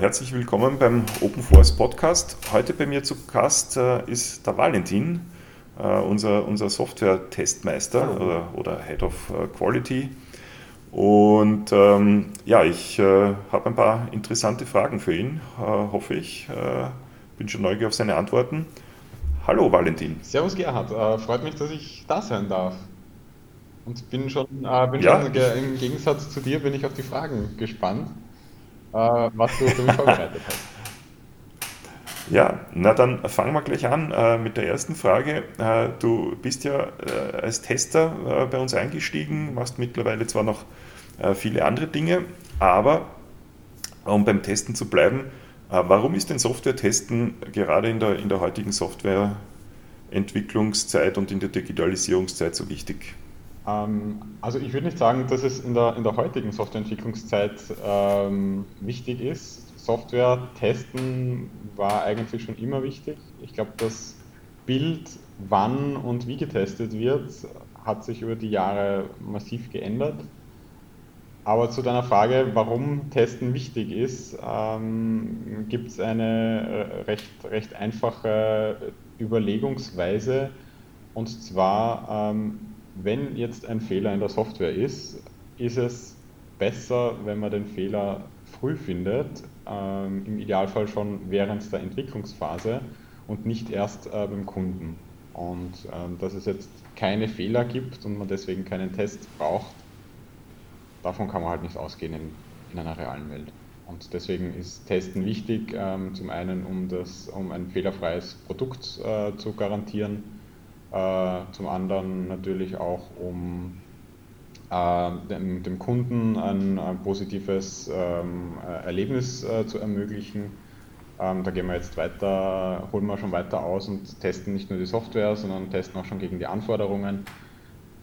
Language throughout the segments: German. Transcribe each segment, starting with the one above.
Herzlich willkommen beim Open Force Podcast. Heute bei mir zu Gast äh, ist der Valentin, äh, unser, unser Software-Testmeister oder, oder, Head of äh, Quality. Und ähm, ja, ich äh, habe ein paar interessante Fragen für ihn, äh, hoffe ich. Äh, bin schon neugierig auf seine Antworten. Hallo Valentin. Servus Gerhard, freut mich, dass ich da sein darf. Und bin schon, bin ja. schon im Gegensatz zu dir bin ich auf die Fragen gespannt äh, was du für mich vorbereitet hast. Ja, na dann fangen wir gleich an äh, mit der ersten Frage. Äh, du bist ja äh, als Tester äh, bei uns eingestiegen, machst mittlerweile zwar noch äh, viele andere Dinge, aber um beim Testen zu bleiben, äh, warum ist denn Software-Testen gerade in der, in der heutigen Softwareentwicklungszeit und in der Digitalisierungszeit so wichtig? Ähm, also ich würde nicht sagen, dass es in der, in der heutigen Softwareentwicklungszeit ähm, wichtig ist. Software testen war eigentlich schon immer wichtig. Ich glaube, das Bild, wann und wie getestet wird, hat sich über die Jahre massiv geändert. Aber zu deiner Frage, warum Testen wichtig ist, ähm, gibt es eine äh, recht, recht einfache Überlegungsweise. Und zwar, ähm, wenn jetzt ein Fehler in der Software ist, ist es besser, wenn man den Fehler früh findet, ähm, im Idealfall schon während der Entwicklungsphase und nicht erst äh, beim Kunden. Und ähm, dass es jetzt keine Fehler gibt und man deswegen keinen Test braucht, davon kann man halt nicht ausgehen in, in einer realen Welt. Und deswegen ist Testen wichtig, ähm, zum einen um, das, um ein fehlerfreies Produkt äh, zu garantieren, zum anderen natürlich auch, um äh, dem, dem, Kunden ein, ein positives ähm, Erlebnis äh, zu ermöglichen. Ähm, da gehen wir jetzt weiter, holen wir schon weiter aus und testen nicht nur die Software, sondern testen auch schon gegen die Anforderungen.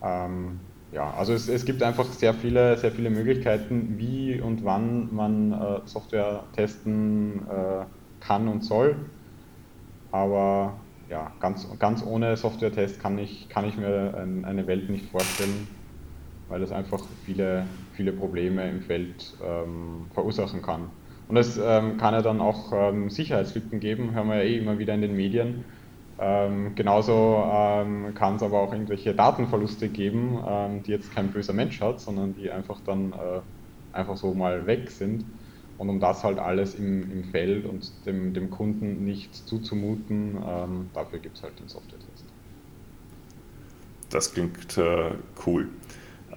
Ähm, ja, also es, es, gibt einfach sehr viele, sehr viele Möglichkeiten, wie und wann man äh, Software testen äh, kann und soll. Aber ja, ganz, ganz ohne Software-Test kann ich, kann ich mir ein, eine Welt nicht vorstellen, weil es einfach viele, viele Probleme im Feld ähm, verursachen kann. Und es ähm, kann ja dann auch ähm, Sicherheitslücken geben, hören wir ja eh immer wieder in den Medien. Ähm, genauso ähm, kann es aber auch irgendwelche Datenverluste geben, ähm, die jetzt kein böser Mensch hat, sondern die einfach dann äh, einfach so mal weg sind. Und um das halt alles im, im Feld und dem, dem Kunden nicht zuzumuten, ähm, dafür gibt es halt den Software-Test. Das klingt äh, cool.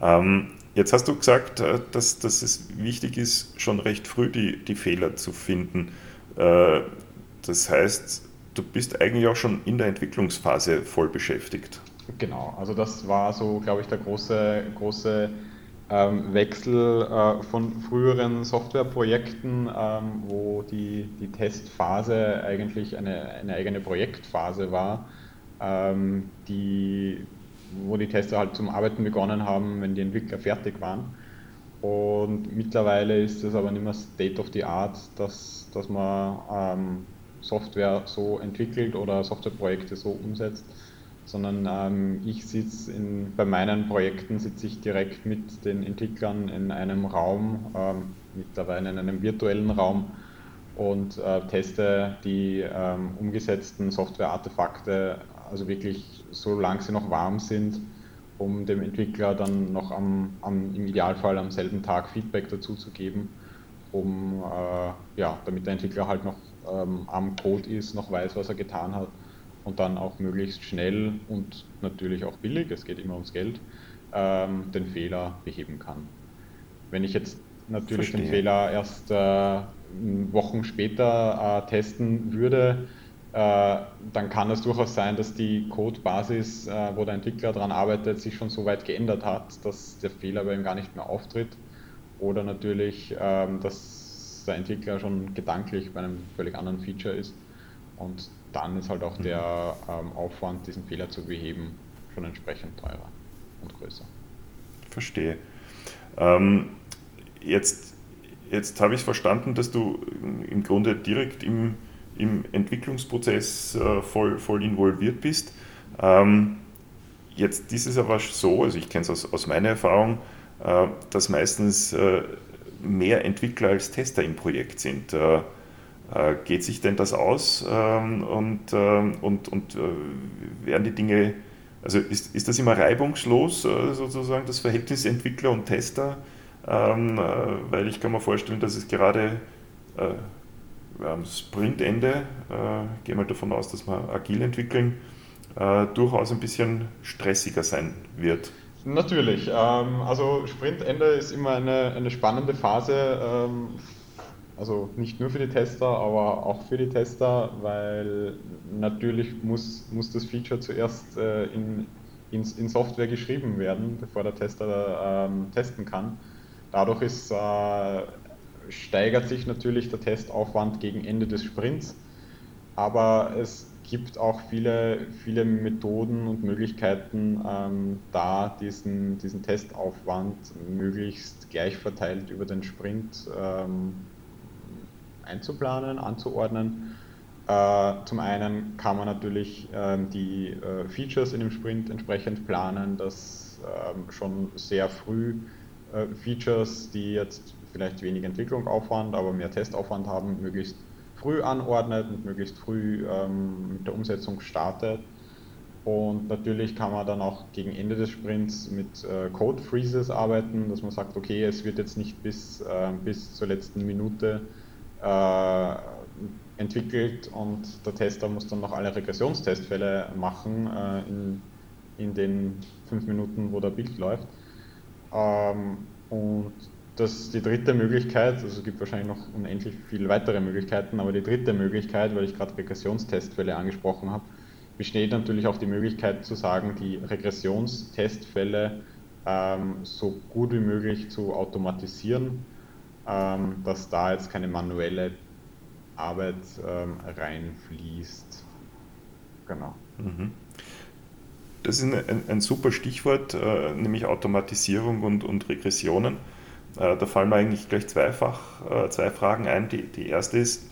Ähm, jetzt hast du gesagt, äh, dass, dass es wichtig ist, schon recht früh die, die Fehler zu finden. Äh, das heißt, du bist eigentlich auch schon in der Entwicklungsphase voll beschäftigt. Genau, also das war so, glaube ich, der große, große ähm, Wechsel äh, von früheren Softwareprojekten, ähm, wo die, die Testphase eigentlich eine, eine eigene Projektphase war, ähm, die, wo die Tester halt zum Arbeiten begonnen haben, wenn die Entwickler fertig waren. Und mittlerweile ist es aber nicht mehr State of the Art, dass, dass man ähm, Software so entwickelt oder Softwareprojekte so umsetzt, sondern ähm, ich sitze bei meinen Projekten sitze ich direkt mit den Entwicklern in einem Raum, ähm, mittlerweile in einem virtuellen Raum und äh, teste die ähm, umgesetzten Software-Artefakte, also wirklich solange sie noch warm sind, um dem Entwickler dann noch am, am im Idealfall am selben Tag Feedback dazu zu geben, um äh, ja, damit der Entwickler halt noch ähm, am Code ist, noch weiß, was er getan hat und dann auch möglichst schnell und natürlich auch billig, es geht immer ums Geld, ähm, den Fehler beheben kann. Wenn ich jetzt natürlich Verstehe. den Fehler erst äh, Wochen später äh, testen würde, äh, dann kann es durchaus sein, dass die Codebasis, äh, wo der Entwickler daran arbeitet, sich schon so weit geändert hat, dass der Fehler bei ihm gar nicht mehr auftritt. Oder natürlich, ähm, dass der Entwickler schon gedanklich bei einem völlig anderen Feature ist und dann ist halt auch der ähm, Aufwand, diesen Fehler zu beheben, schon entsprechend teurer und größer. Verstehe. Ähm, jetzt jetzt habe ich verstanden, dass du im Grunde direkt im, im Entwicklungsprozess äh, voll, voll involviert bist. Ähm, jetzt ist es aber so, also ich kenne es aus, aus meiner Erfahrung, äh, dass meistens äh, mehr Entwickler als Tester im Projekt sind. Äh, geht sich denn das aus ähm, und, ähm, und, und äh, werden die Dinge, also ist, ist das immer reibungslos, äh, sozusagen das Verhältnis Entwickler und Tester? Ähm, weil ich kann mir vorstellen, dass es gerade am Sprintende, gehe mal davon aus, dass wir agil entwickeln, durchaus ein bisschen stressiger sein wird. Natürlich. also Sprintende ist immer eine, eine spannende Phase also nicht nur für die Tester, aber auch für die Tester, weil natürlich muss, muss das Feature zuerst äh, in, in, in, Software geschrieben werden, bevor der Tester ähm, testen kann. Dadurch ist, äh, steigert sich natürlich der Testaufwand gegen Ende des Sprints, aber es gibt auch viele, viele Methoden und Möglichkeiten, ähm, da diesen, diesen Testaufwand möglichst gleich verteilt über den Sprint ähm, einzuplanen, anzuordnen. Äh, zum einen kann man natürlich ähm, die äh, Features in dem Sprint entsprechend planen, dass ähm, schon sehr früh äh, Features, die jetzt vielleicht wenig Entwicklungsaufwand, aber mehr Testaufwand haben, möglichst früh anordnet und möglichst früh ähm, mit der Umsetzung startet. Und natürlich kann man dann auch gegen Ende des Sprints mit Code Freezes arbeiten, dass man sagt, okay, es wird jetzt nicht bis, bis zur letzten Minute äh, entwickelt und der Tester muss dann noch alle Regressionstestfälle machen äh, in, in den fünf Minuten, wo der Bild läuft. Ähm, und das ist die dritte Möglichkeit, also es gibt wahrscheinlich noch unendlich viele weitere Möglichkeiten, aber die dritte Möglichkeit, weil ich gerade Regressionstestfälle angesprochen habe, besteht natürlich auch die Möglichkeit zu sagen, die Regressionstestfälle ähm, so gut wie möglich zu automatisieren ähm, dass da jetzt keine manuelle Arbeit ähm, reinfließt. Genau. Mhm. Das ist ein, ein super Stichwort, äh, nämlich Automatisierung und, und Regressionen. Äh, da fallen mir eigentlich gleich zweifach, äh, zwei Fragen ein. Die, die erste ist,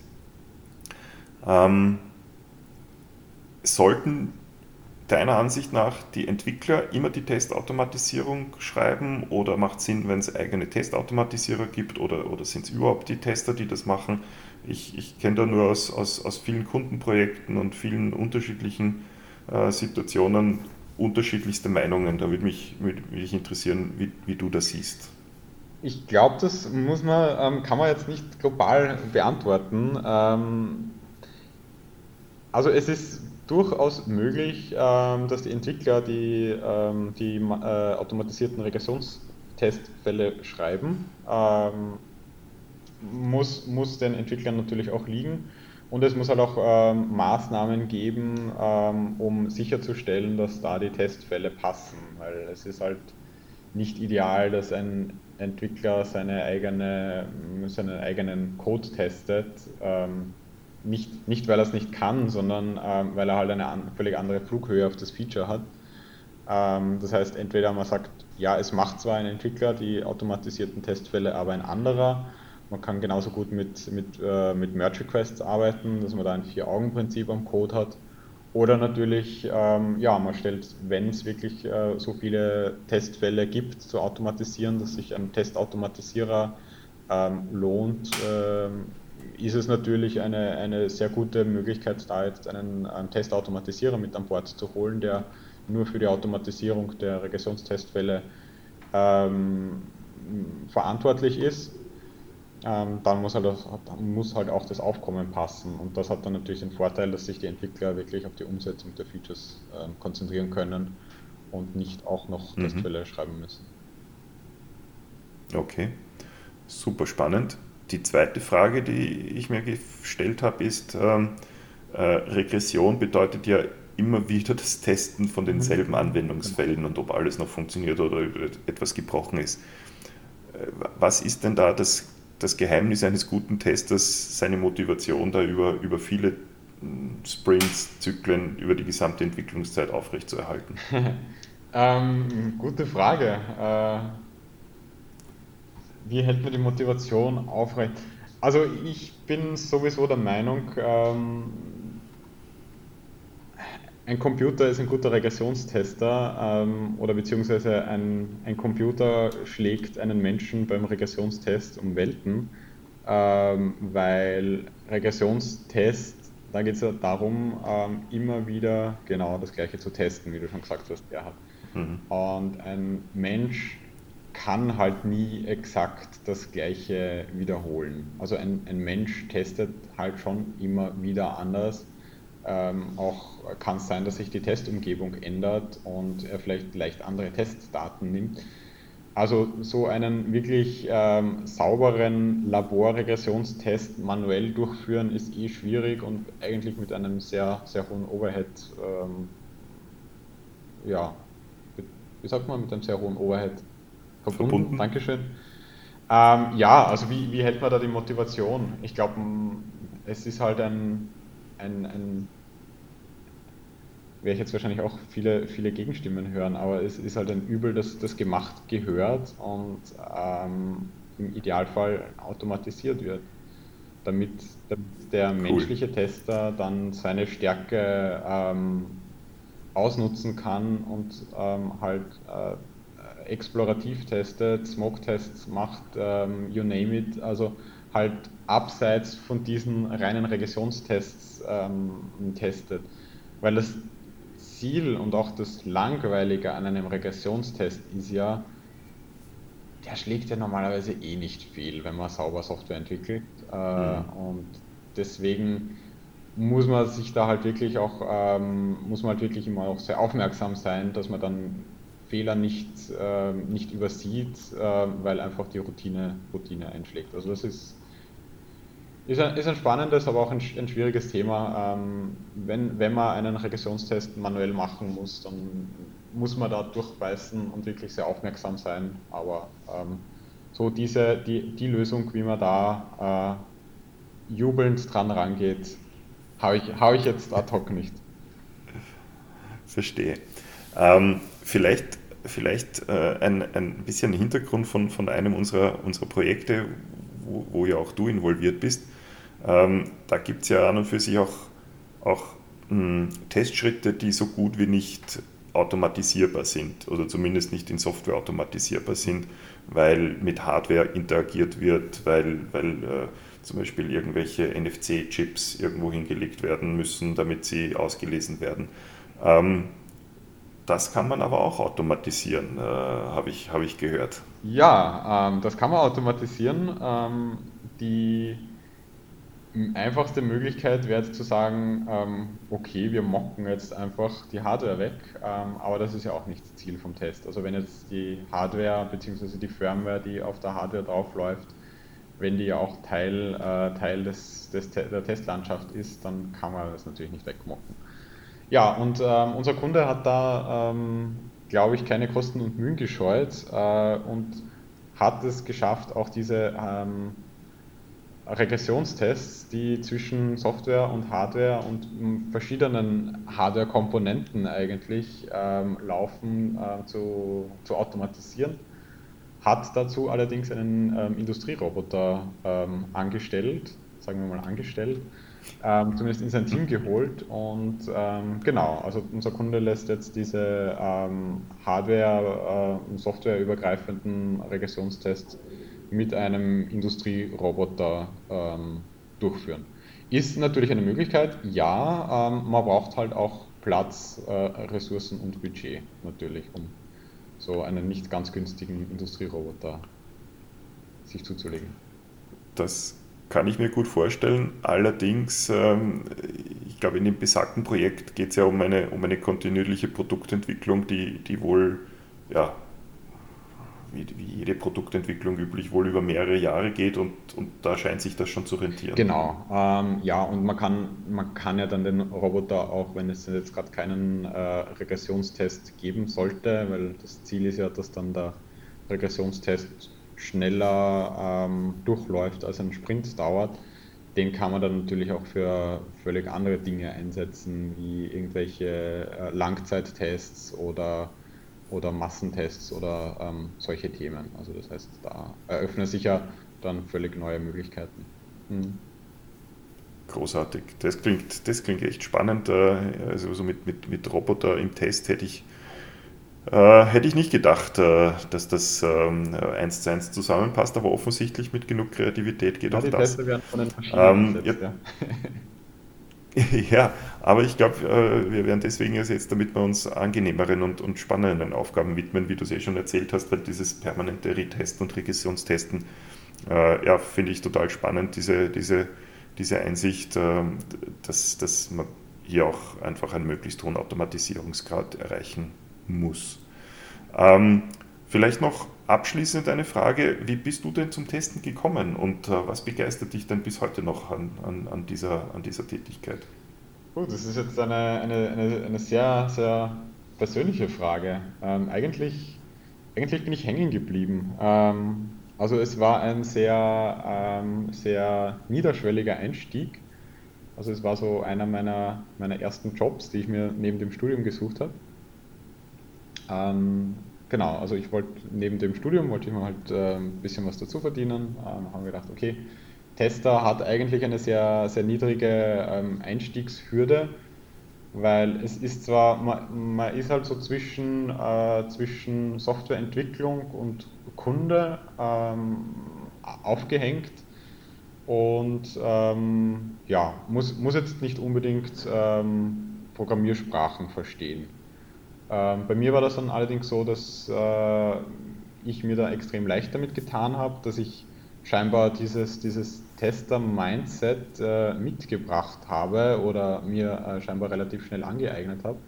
ähm, sollten deiner Ansicht nach die Entwickler immer die Testautomatisierung schreiben oder macht es Sinn, wenn es eigene Testautomatisierer gibt oder, oder sind es überhaupt die Tester, die das machen? Ich, ich kenne da nur aus, aus, aus vielen Kundenprojekten und vielen unterschiedlichen äh, Situationen unterschiedlichste Meinungen. Da würde mich, würd mich interessieren, wie, wie du das siehst. Ich glaube, das muss man, ähm, kann man jetzt nicht global beantworten. Ähm, also es ist durchaus möglich, ähm, dass die Entwickler die, ähm, die äh, automatisierten Regressionstestfälle schreiben. Ähm, muss, muss den Entwicklern natürlich auch liegen. Und es muss halt auch Maßnahmen geben, um sicherzustellen, dass da die Testfälle passen. Weil es ist halt nicht ideal, dass ein Entwickler seine eigene, seinen eigenen Code testet nicht, nicht weil er es nicht kann, sondern ähm, weil er halt eine an, völlig andere Flughöhe auf das Feature hat. Ähm, das heißt, entweder man sagt, ja, es macht zwar ein Entwickler die automatisierten Testfälle, aber ein anderer. Man kann genauso gut mit, mit, äh, mit Merge Requests arbeiten, dass man da ein Vier-Augen-Prinzip am Code hat. Oder natürlich, ähm, ja, man stellt, wenn es wirklich äh, so viele Testfälle gibt, zu automatisieren, dass sich ein Testautomatisierer ähm, lohnt, ähm, ist es natürlich eine, eine sehr gute Möglichkeit, da jetzt einen, einen Testautomatisierer mit an Bord zu holen, der nur für die Automatisierung der Regressionstestfälle ähm, verantwortlich ist. Ähm, dann muss halt, auch, muss halt auch das Aufkommen passen. Und das hat dann natürlich den Vorteil, dass sich die Entwickler wirklich auf die Umsetzung der Features ähm, konzentrieren können und nicht auch noch mhm. Testfälle schreiben müssen. Okay, super spannend. Die zweite Frage, die ich mir gestellt habe, ist, ähm, äh, Regression bedeutet ja immer wieder das Testen von denselben mhm. Anwendungsfällen und ob alles noch funktioniert oder etwas gebrochen ist. Äh, was ist denn da das, das Geheimnis eines guten Testers, seine Motivation da über, über viele hm, Sprints, Zyklen, über die gesamte Entwicklungszeit aufrechtzuerhalten? ähm, gute Frage. Äh wie hält man die Motivation aufrecht? Also ich bin sowieso der Meinung, ähm, ein Computer ist ein guter Regressionstester ähm, oder beziehungsweise ein, ein Computer schlägt einen Menschen beim Regressionstest um Welten, ähm, weil Regressionstest, da geht es ja darum, ähm, immer wieder genau das Gleiche zu testen, wie du schon gesagt hast, Gerhard. Mhm. Und ein Mensch kann halt nie exakt das Gleiche wiederholen. Also ein, ein Mensch testet halt schon immer wieder anders. Ähm, auch kann es sein, dass sich die Testumgebung ändert und er vielleicht leicht andere Testdaten nimmt. Also so einen wirklich ähm, sauberen Laborregressionstest manuell durchführen ist eh schwierig und eigentlich mit einem sehr, sehr hohen Overhead, ähm, ja, wie sagt man, mit einem sehr hohen Overhead verbunden. verbunden. Dankeschön. Ähm, ja, also wie, wie hält man da die Motivation? Ich glaube, es ist halt ein, ein, ein werde ich jetzt wahrscheinlich auch viele, viele Gegenstimmen hören, aber es ist halt ein Übel, dass das gemacht gehört und ähm, im Idealfall automatisiert wird, damit, damit der cool. menschliche Tester dann seine Stärke ähm, ausnutzen kann und ähm, halt äh, explorativ testet, Smoke-Tests macht, ähm, you name it, also halt abseits von diesen reinen Regressionstests ähm, testet. Weil das Ziel und auch das Langweilige an einem Regressionstest ist ja, der schlägt ja normalerweise eh nicht viel, wenn man sauber Software entwickelt. Äh, mhm. Und deswegen muss man sich da halt wirklich auch, ähm, muss man halt wirklich immer auch sehr aufmerksam sein, dass man dann Fehler nicht, äh, nicht übersieht, äh, weil einfach die Routine, Routine einschlägt. Also das ist ist ein, ist ein spannendes, aber auch ein, ein schwieriges Thema. Ähm, wenn, wenn man einen Regressionstest manuell machen muss, dann muss man da durchbeißen und wirklich sehr aufmerksam sein. Aber ähm, so diese, die, die Lösung, wie man da äh, jubelnd dran rangeht, habe ich, hau ich jetzt ad hoc nicht. Verstehe. Ähm, vielleicht vielleicht äh, ein, ein bisschen Hintergrund von, von einem unserer, unserer Projekte, wo, wo ja auch du involviert bist. Ähm, da gibt es ja an und für sich auch, auch mh, hm, Testschritte, die so gut wie nicht automatisierbar sind oder zumindest nicht in Software automatisierbar sind, weil mit Hardware interagiert wird, weil, weil äh, zum Beispiel irgendwelche NFC-Chips irgendwo hingelegt werden müssen, damit sie ausgelesen werden. Ähm, das kann man aber auch automatisieren, äh, habe ich, hab ich gehört. Ja, ähm, das kann man automatisieren. Ähm, die einfachste Möglichkeit wäre zu sagen, ähm, okay, wir mocken jetzt einfach die Hardware weg, ähm, aber das ist ja auch nicht das Ziel vom Test. Also wenn jetzt die Hardware bzw. die Firmware, die auf der Hardware draufläuft, wenn die ja auch Teil, äh, Teil des, des, der Testlandschaft ist, dann kann man das natürlich nicht wegmocken. Ja, und ähm, unser Kunde hat da, ähm, glaube ich, keine Kosten und Mühen gescheut äh, und hat es geschafft, auch diese ähm, Regressionstests, die zwischen Software und Hardware und verschiedenen Hardware-Komponenten eigentlich ähm, laufen, äh, zu, zu automatisieren. Hat dazu allerdings einen ähm, Industrieroboter ähm, angestellt, sagen wir mal angestellt, ähm, zumindest in sein Team geholt und ähm, genau, also unser Kunde lässt jetzt diese ähm, Hardware- und äh, Software-übergreifenden Regressionstests mit einem Industrieroboter ähm, durchführen. Ist natürlich eine Möglichkeit, ja, ähm, man braucht halt auch Platz, äh, Ressourcen und Budget natürlich, um so einen nicht ganz günstigen Industrieroboter sich zuzulegen. Das kann ich mir gut vorstellen. Allerdings, ähm, ich glaube, in dem besagten Projekt geht es ja um eine, um eine kontinuierliche Produktentwicklung, die, die wohl ja, wie, jede Produktentwicklung üblich wohl über mehrere Jahre geht und, und da scheint sich das schon zu rentieren. Genau, ähm, ja, und man kann, man kann ja dann den Roboter, auch wenn es jetzt gerade keinen äh, Regressionstest geben sollte, weil das Ziel ist ja, dass dann der Regressionstest schneller ähm, durchläuft als ein Sprint dauert, den kann man dann natürlich auch für völlig andere Dinge einsetzen, wie irgendwelche äh, Langzeittests oder oder Massentests oder ähm, solche Themen. Also das heißt, da eröffnen sich ja dann völlig neue Möglichkeiten. Mhm. großartig. Das klingt, das klingt echt spannend. Äh, also so mit, mit, mit Roboter im Test hätte ich, äh, hätte ich nicht gedacht, äh, dass das ähm, eins zu eins zusammenpasst, aber offensichtlich mit genug Kreativität geht ja, auch die das. Werden von den verschiedenen ähm, gesetzt, ja. ja, aber ich glaube, äh, wir werden deswegen jetzt, damit wir uns angenehmeren und, und spannenden Aufgaben widmen, wie du es eh schon erzählt hast, weil dieses permanente Retesten und Regressionstesten, äh, ja, finde ich total spannend, diese, diese, diese Einsicht, äh, dass, dass man hier auch einfach einen möglichst hohen Automatisierungsgrad erreichen muss. Ähm, vielleicht noch abschließend eine Frage, wie bist du denn zum Testen gekommen und äh, was begeistert dich denn bis heute noch an, an, an, dieser, an dieser Tätigkeit? Gut, das ist jetzt eine, eine, eine, eine sehr, sehr persönliche Frage. Ähm, eigentlich, eigentlich bin ich hängen geblieben. Ähm, also es war ein sehr, ähm, sehr niederschwelliger Einstieg. Also es war so einer meiner, meiner ersten Jobs, die ich mir neben dem Studium gesucht habe. Ähm, genau, also ich wollte neben dem Studium wollte ich mal halt äh, ein bisschen was dazu verdienen. Ähm, haben gedacht, okay, Tester hat eigentlich eine sehr, sehr niedrige ähm, Einstiegshürde, weil es ist zwar, man, man ist halt so zwischen, äh, zwischen Softwareentwicklung und Kunde ähm, aufgehängt und ähm, ja, muss, muss jetzt nicht unbedingt ähm, Programmiersprachen verstehen. Ähm, bei mir war das dann allerdings so, dass äh, ich mir da extrem leicht damit getan habe, dass ich scheinbar dieses, dieses Tester-Mindset äh, mitgebracht habe oder mir äh, scheinbar relativ schnell angeeignet habe,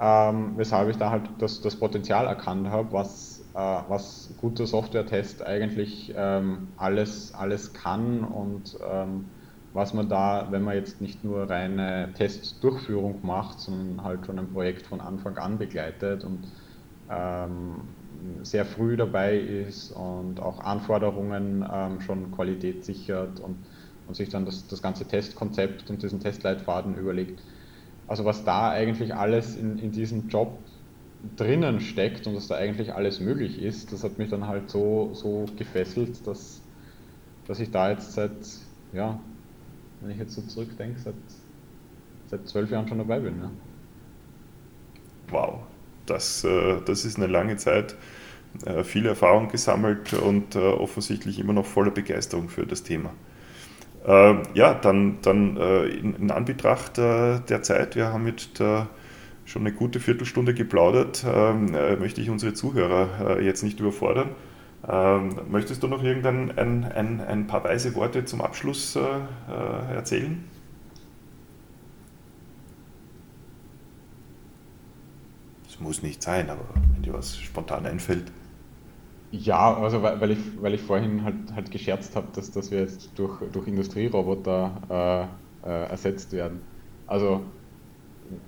ähm, weshalb ich da halt das, das Potenzial erkannt habe, was, äh, was guter Software-Test eigentlich ähm, alles, alles kann und ähm, was man da, wenn man jetzt nicht nur reine Testdurchführung macht, sondern halt schon ein Projekt von Anfang an begleitet und ähm, sehr früh dabei ist und auch Anforderungen ähm, schon Qualität sichert und, und sich dann das, das ganze Testkonzept und diesen Testleitfaden überlegt. Also was da eigentlich alles in, in diesem Job drinnen steckt und dass da eigentlich alles möglich ist, das hat mich dann halt so, so gefesselt, dass, dass ich da jetzt seit ja, wenn ich jetzt so zurückdenke, seit, seit zwölf Jahren schon dabei bin. Ja. Wow, das, äh, das ist eine lange Zeit, äh, viel Erfahrung gesammelt und äh, offensichtlich immer noch voller Begeisterung für das Thema. Ja, dann, dann in, Anbetracht der Zeit, wir haben jetzt schon eine gute Viertelstunde geplaudert, ähm, möchte ich unsere Zuhörer jetzt nicht überfordern. Ähm, möchtest du noch irgendein ein, ein, ein paar weise Worte zum Abschluss äh, äh, erzählen? Es muss nicht sein, aber wenn dir was spontan einfällt. Ja, also weil, weil, ich, weil ich vorhin halt, halt gescherzt habe, dass, dass wir jetzt durch, durch Industrieroboter äh, äh, ersetzt werden. Also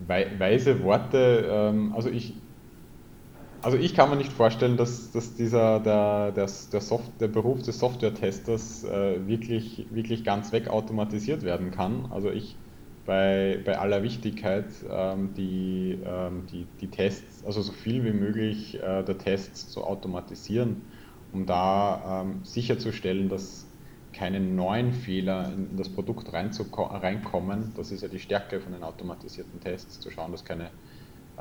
weise Worte, ähm, also ich, also ich kann mir nicht vorstellen, dass, dass dieser, der, der, der, Soft, der Beruf des Software-Testers äh, wirklich, wirklich ganz wegautomatisiert werden kann. Also ich bei, bei aller Wichtigkeit ähm, die, ähm, die, die Tests, also so viel wie möglich äh, der Tests zu automatisieren, um da ähm, sicherzustellen, dass keine neuen Fehler in, das Produkt reinkommen. Das ist ja die Stärke von den automatisierten Tests, zu schauen, dass keine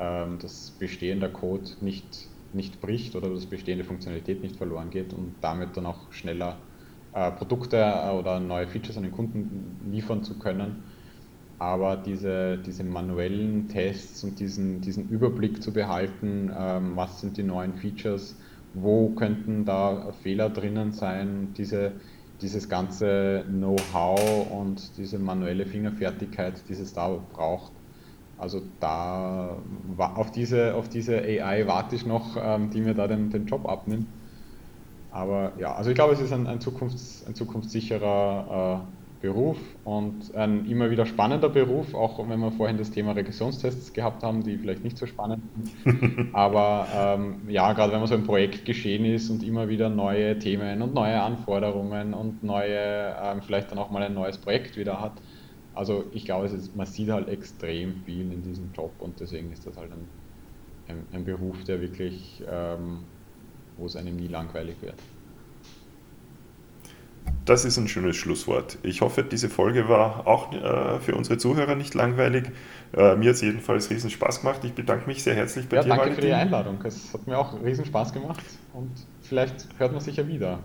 ähm, dass bestehender Code nicht, nicht bricht oder dass bestehende Funktionalität nicht verloren geht und damit dann auch schneller äh, Produkte äh, oder neue Features an den Kunden liefern zu können. Aber diese, diese manuellen Tests und diesen, diesen Überblick zu behalten, ähm, was sind die neuen Features, wo könnten da Fehler drinnen sein, diese, dieses ganze Know-how und diese manuelle Fingerfertigkeit, die es da braucht, also da auf diese, auf diese AI warte ich noch, ähm, die mir da den, den Job abnimmt. Aber ja, also ich glaube, es ist ein, ein, Zukunfts-, ein zukunftssicherer äh, Beruf und ein immer wieder spannender Beruf, auch wenn wir vorhin das Thema Regressionstests gehabt haben, die vielleicht nicht so spannend sind. Aber ähm, ja, gerade wenn man so im Projekt geschehen ist und immer wieder neue Themen und neue Anforderungen und neue, ähm, vielleicht dann auch mal ein neues Projekt wieder hat, also ich glaube, ist, man sieht halt extrem viel in diesem Job und deswegen ist das halt ein, ein, ein Beruf, der wirklich, ähm, wo es einem nie langweilig wird. das ist ein schönes Schlusswort. Ich hoffe, diese Folge war auch äh, für unsere Zuhörer nicht langweilig. Äh, mir hat es jedenfalls riesen Spaß gemacht. Ich bedanke mich sehr herzlich bei ja, dir. Danke Valentin. für die Einladung. Es hat mir auch riesen Spaß gemacht und vielleicht hört man sich ja wieder.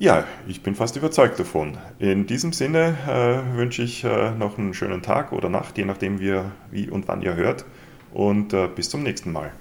Ja, ich bin fast überzeugt davon. In diesem Sinne äh, wünsche ich äh, noch einen schönen Tag oder Nacht, je nachdem, wie, wie und wann ihr hört. Und äh, bis zum nächsten Mal.